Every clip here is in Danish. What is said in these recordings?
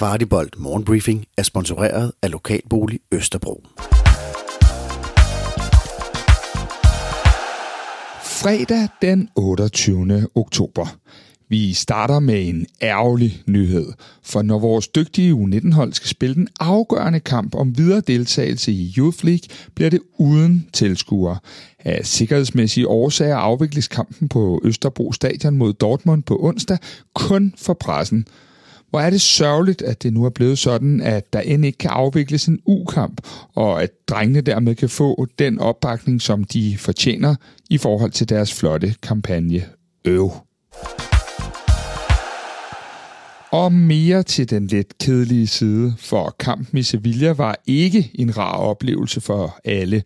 Kvartibolt Morgenbriefing er sponsoreret af Lokalbolig Østerbro. Fredag den 28. oktober. Vi starter med en ærgerlig nyhed, for når vores dygtige U19-hold skal spille den afgørende kamp om videre deltagelse i Youth League, bliver det uden tilskuere. Af sikkerhedsmæssige årsager afvikles kampen på Østerbro Stadion mod Dortmund på onsdag kun for pressen. Hvor er det sørgeligt, at det nu er blevet sådan, at der end ikke kan afvikles en ukamp, og at drengene dermed kan få den opbakning, som de fortjener i forhold til deres flotte kampagne. Øv. Og mere til den lidt kedelige side, for kampen i Sevilla var ikke en rar oplevelse for alle.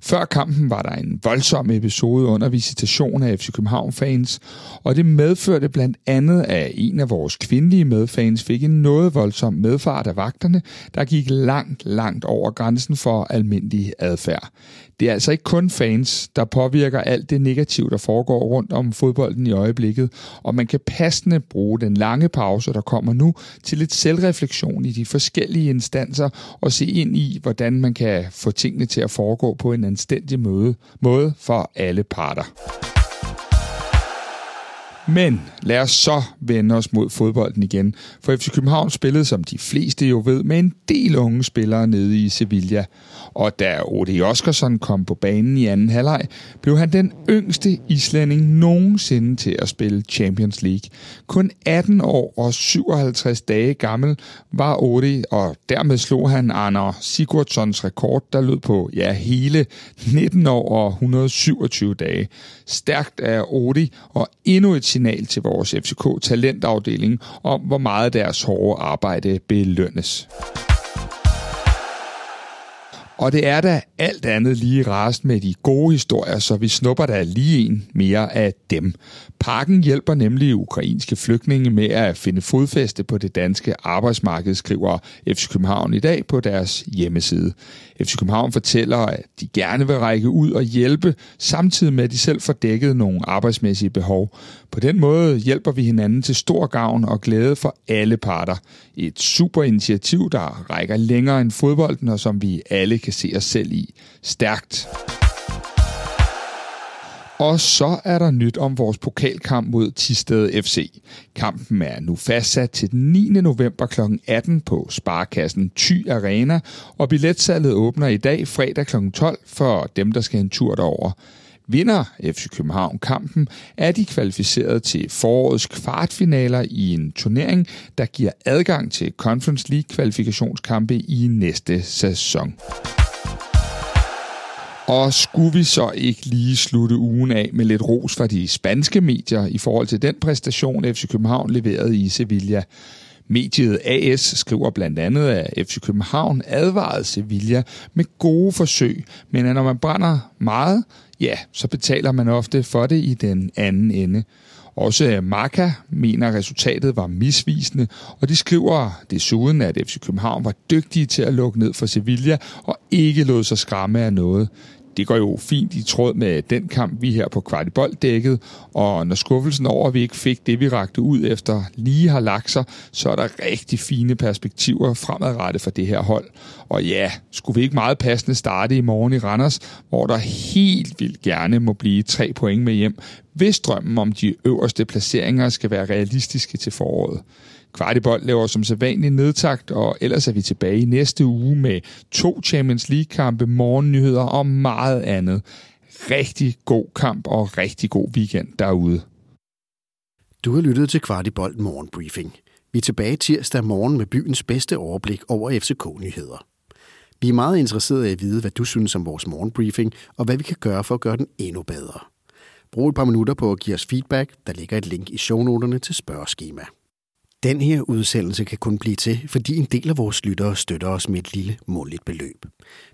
Før kampen var der en voldsom episode under visitation af FC København-fans, og det medførte blandt andet, at en af vores kvindelige medfans fik en noget voldsom medfart af vagterne, der gik langt, langt over grænsen for almindelig adfærd. Det er altså ikke kun fans, der påvirker alt det negative, der foregår rundt om fodbolden i øjeblikket, og man kan passende bruge den lange pause, der kommer nu, til lidt selvreflektion i de forskellige instanser og se ind i, hvordan man kan få tingene til at foregå på en anstændig måde, måde for alle parter. Men lad os så vende os mod fodbolden igen, for FC København spillede, som de fleste jo ved, med en del unge spillere nede i Sevilla. Og da Ode Oskarsson kom på banen i anden halvleg, blev han den yngste islænding nogensinde til at spille Champions League. Kun 18 år og 57 dage gammel var Ode, og dermed slog han Arne Sigurdssons rekord, der lød på ja, hele 19 år og 127 dage. Stærkt af Ode, og endnu et signal til vores FCK talentafdeling om, hvor meget deres hårde arbejde belønnes. Og det er da alt andet lige rast med de gode historier, så vi snupper da lige en mere af dem. Pakken hjælper nemlig ukrainske flygtninge med at finde fodfæste på det danske arbejdsmarked, skriver FC København i dag på deres hjemmeside. FC København fortæller, at de gerne vil række ud og hjælpe, samtidig med at de selv får dækket nogle arbejdsmæssige behov. På den måde hjælper vi hinanden til stor gavn og glæde for alle parter. Et super initiativ, der rækker længere end fodbolden, og som vi alle kan kan se os selv i. Stærkt. Og så er der nyt om vores pokalkamp mod Tisted FC. Kampen er nu fastsat til den 9. november kl. 18 på Sparkassen Thy Arena, og billetsalget åbner i dag fredag kl. 12 for dem, der skal en tur derover. Vinder FC København kampen, er de kvalificeret til forårets kvartfinaler i en turnering, der giver adgang til Conference League kvalifikationskampe i næste sæson. Og skulle vi så ikke lige slutte ugen af med lidt ros fra de spanske medier i forhold til den præstation, FC København leverede i Sevilla? Mediet AS skriver blandt andet, at FC København advarede Sevilla med gode forsøg, men at når man brænder meget, ja, så betaler man ofte for det i den anden ende. Også Marca mener, at resultatet var misvisende, og de skriver desuden, at FC København var dygtige til at lukke ned for Sevilla og ikke lod sig skræmme af noget det går jo fint i tråd med den kamp, vi her på Kvartibold dækkede, og når skuffelsen over, at vi ikke fik det, vi rakte ud efter, lige har lagt sig, så er der rigtig fine perspektiver fremadrettet for det her hold. Og ja, skulle vi ikke meget passende starte i morgen i Randers, hvor der helt vildt gerne må blive tre point med hjem, hvis drømmen om de øverste placeringer skal være realistiske til foråret. Kvartibold laver som sædvanligt nedtagt, og ellers er vi tilbage i næste uge med to Champions League-kampe, morgennyheder og meget andet. Rigtig god kamp og rigtig god weekend derude. Du har lyttet til Kvartibold Morgenbriefing. Vi er tilbage tirsdag morgen med byens bedste overblik over FCK-nyheder. Vi er meget interesserede i at vide, hvad du synes om vores morgenbriefing, og hvad vi kan gøre for at gøre den endnu bedre. Brug et par minutter på at give os feedback. Der ligger et link i shownoterne til spørgeskema. Den her udsendelse kan kun blive til, fordi en del af vores lyttere støtter os med et lille måligt beløb.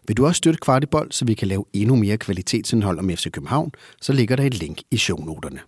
Vil du også støtte Kvartibold, så vi kan lave endnu mere kvalitetsindhold om FC København, så ligger der et link i shownoterne.